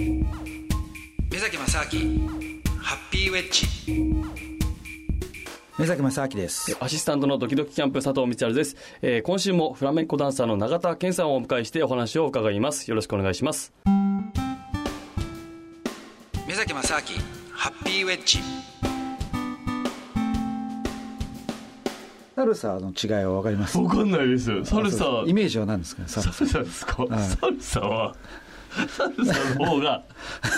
目崎正明ハッピーウェッジ。目崎正明です。アシスタントのドキドキキャンプ佐藤光晴です、えー、今週もフラメンコダンサーの永田健さんをお迎えしてお話を伺います。よろしくお願いします。目崎正明ハッピーウェッジ。サルサの違いは分かります？分かんないです。サルサ。イメージは何ですか？サルサですか、はい、サルサはサルサの方が、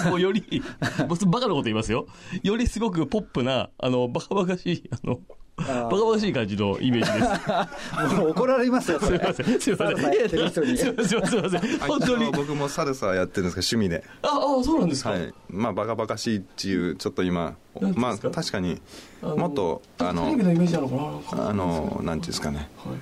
もうより、僕バカなこと言いますよ。よりすごくポップな、あの、バカバカしい、あの、バカバカしい感じのイメージです。もう怒られますよ、すみません。すみません。すみません。すみません。本当に。僕もサルサやってるんですけど、趣味で。ああ、そうなんですか？はい。まあ、バカバカしいっていう、ちょっと今、まあ、確かに、もっと、あの、テレビのイメージなのかなあの、なんていうんですかね。はい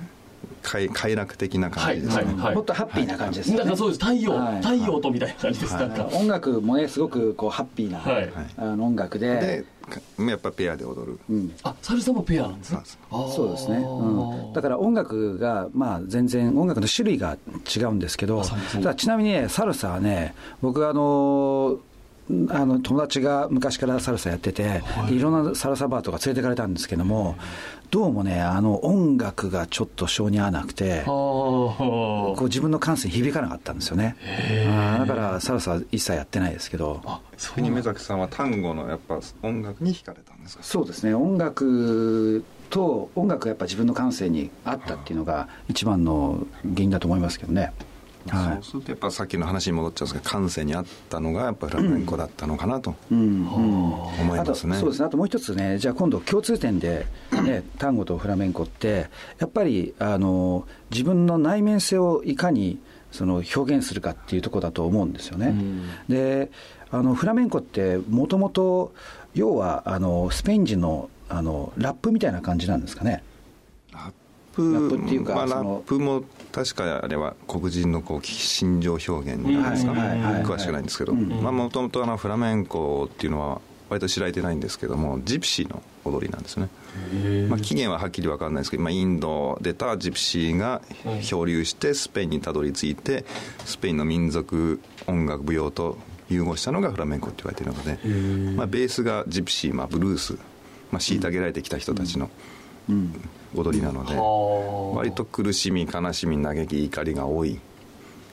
快快楽的な感じですね、はいはいはい、もっとハッピーな感じですね、なんかそうです。太陽、太陽とみたいな感じです、なんか。音楽もねすごくこうハッピーな、はい、あの音楽で。でやっぱペアで踊る、うん、あサルサもペアなんですかそうです。ね、うん、だから音楽がまあ全然音楽の種類が違うんですけどただちなみにねサルサはね僕あのあの友達が昔からサルサやってて、はい、いろんなサルサバーとか連れてかれたんですけども、どうもね、あの音楽がちょっと性に合わなくて、こう自分の感性に響かなかったんですよね。だからサルサは一切やってないですけど。逆に目崎さんは単語のやっぱ音楽に惹かれたんですか？そうですね、音楽と音楽がやっぱ自分の感性に合ったっていうのが一番の原因だと思いますけどね。はい、そうするとやっぱさっきの話に戻っちゃうんですけど感性にあったのがやっぱフラメンコだったのかなと思いますね、そうですね。あともう一つねじゃあ今度共通点で、ね、単語とフラメンコってやっぱりあの自分の内面性をいかにその表現するかっていうところだと思うんですよね。であのフラメンコってもともと要はあのスペイン人のあのラップみたいな感じなんですかね。プラップっていうか、まあ、ラップも確かあれは黒人のこう心情表現なんですか、詳しくないんですけどもともとフラメンコっていうのは割と知られてないんですけどもジプシーの踊りなんですね、まあ、起源ははっきり分かんないですけど、まあ、インド出たジプシーが漂流してスペインにたどり着いてスペインの民族音楽舞踊と融合したのがフラメンコって言われているので、まあ、ベースがジプシー、まあ、ブルース、まあ、虐げられてきた人たちの、踊りなので、割と苦しみ悲しみ嘆き怒りが多い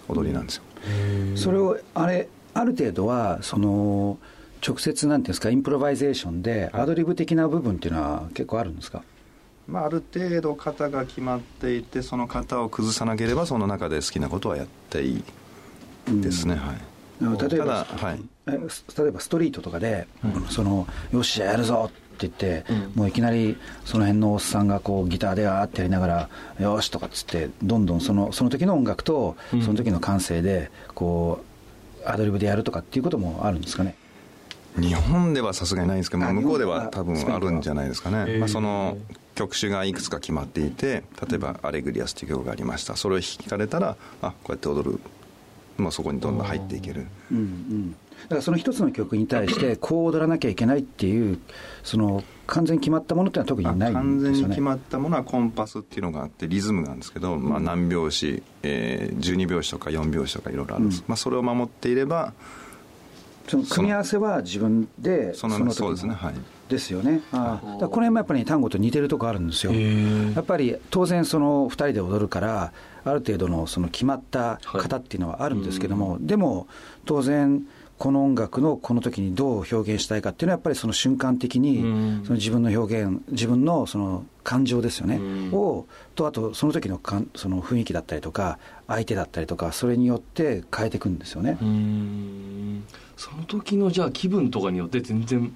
踊りなんですよ、それをあれある程度はその直接なんていうんですか improvisation でアドリブ的な部分っていうのは結構あるんですか、まあ、ある程度型が決まっていてその型を崩さなければその中で好きなことはやっていいですね、はい。例えば、はい、例えばストリートとかで、うん、そのよしやるぞって言って、うん、もういきなりその辺のおっさんがこうギターであーってやりながらよしとかっつってどんどんそのその時の音楽とその時の感性でこうアドリブでやるとかっていうこともあるんですかね。日本ではさすがにないんですけど向こうでは多分あるんじゃないですかね、まあ、その曲種がいくつか決まっていて例えば「アレグリアス」という曲がありました。それを弾かれたらあこうやって踊る。まあ、そこにどんどん入っていける、うんうん、だからその一つの曲に対して こう踊らなきゃいけないっていうその完全に決まったものっていうのは特にないんですよ、ね、完全に決まったものはコンパスっていうのがあってリズムなんですけど、まあ、何拍子、えー、12拍子とか4拍子とかいろいろある。んです、うん、まあ、それを守っていればその組み合わせは自分でそのそうですねはい。ですよね、ああ。この辺もやっぱり、単語と似てるとこあるんですよ、やっぱり当然、その2人で踊るから、ある程度のその決まった型っていうのはあるんですけども、はい、でも当然、この音楽のこの時にどう表現したいかっていうのはやっぱりその瞬間的にその自分の表現自分のその感情ですよね。をとあとその時のかんその雰囲気だったりとか相手だったりとかそれによって変えていくんですよね。その時のじゃあ気分とかによって全然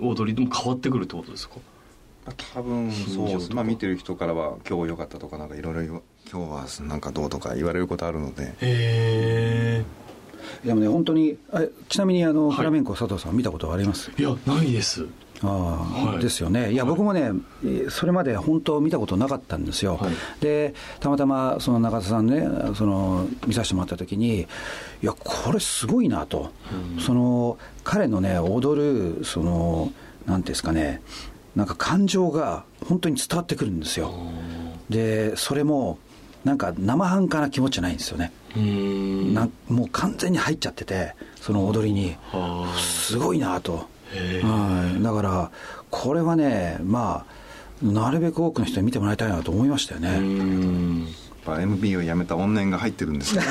踊りでも変わってくるってことですか？多分そうです。まあ見てる人からは今日良かったとかなんかいろいろ今日はなんかどうとか言われることあるので。へえでもね本当にちなみにあの、はい、フラメンコ佐藤さん見たことあります？いやないです。あはい、ですよね、いや、僕もね、それまで本当、見たことなかったんですよ、はい、でたまたまその中田さんね、その見させてもらったときに、いや、これすごいなと、うん、その彼のね、踊る、その、なんですかね、なんか感情が本当に伝わってくるんですよ。でそれもなんか生半可な気持ちじゃないんですよね。なもう完全に入っちゃっててその踊りに。すごいなと、はい、だからこれはねまあなるべく多くの人に見てもらいたいなと思いましたよね。ぱ MB をやめた怨念が入ってるんです 覚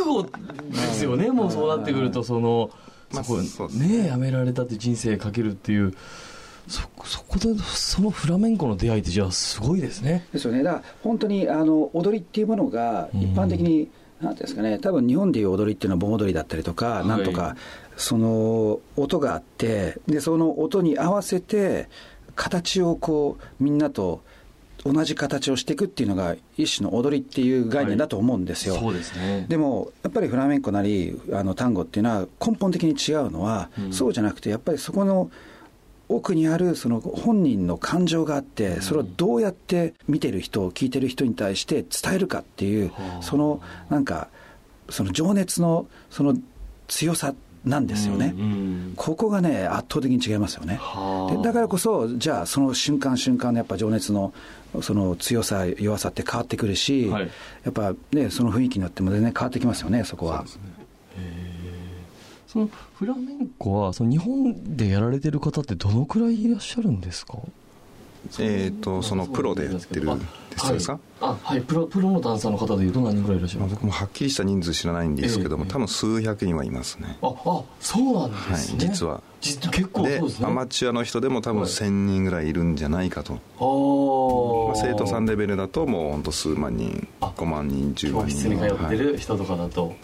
悟ですよね、もうそうなってくると、その、まあ、そこね。やめられたって人生かけるっていう。そそこでそのフラメンコの出会いってじゃあすごいですね。ですよね。だから本当にあの踊りっていうものが一般的に、うん、なんていうんですかね、多分日本でいう踊りっていうのは盆踊りだったりとか、はい、なんとかその音があってでその音に合わせて形をこうみんなと同じ形をしていくっていうのが一種の踊りっていう概念だと思うんですよ、はい、そうですね、でもやっぱりフラメンコなりあの単語っていうのは根本的に違うのは、うん、そうじゃなくてやっぱりそこの奥にあるその本人の感情があって、それをどうやって見てる人、聞いてる人に対して伝えるかっていう、そのなんか、その情熱のその強さなんですよね、うんうん、ここがね、圧倒的に違いますよね。でだからこそ、じゃあ、その瞬間瞬間のやっぱ情熱のその強さ、弱さって変わってくるし、はい、やっぱね、その雰囲気によっても全然変わってきますよね、そこは。そのフラメンコはその日本でやられてる方ってどのくらいいらっしゃるんですか？えっ、とそのプロでやってるですか？あはいプロプロのダンサーの方でいうと何人ぐらいいらっしゃるまあ、僕もはっきりした人数知らないんですけども、えー、多分数百人はいますね。ああそうなんですね、はい、実は。実結構で、ね、アマチュアの人でも多分1000人ぐらいいるんじゃないかと、はい、まあ、生徒さんレベルだともう本当数万人5万人10万人。教室に通ってる人とかだと、はい、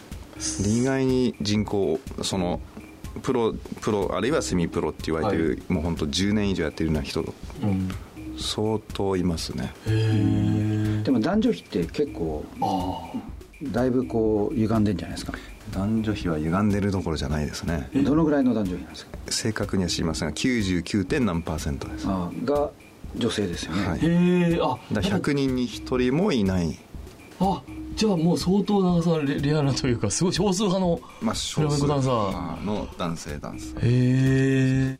意外に人口そのプロプロあるいはセミプロって言われてる、はい、もう本当10年以上やってるような人、うん。相当いますね。でも男女比って結構だいぶこう歪んでんじゃないですか。男女比は歪んでるどころじゃないですね。どのぐらいの男女比なんですか？正確には知りませんが 99. 点何パーセントです。が女性ですよね、はい、へえあだ100人に1人もいない。あじゃあもう相当長さレレアなというかすごい少数派のまあ少数派の男性ダンスへえ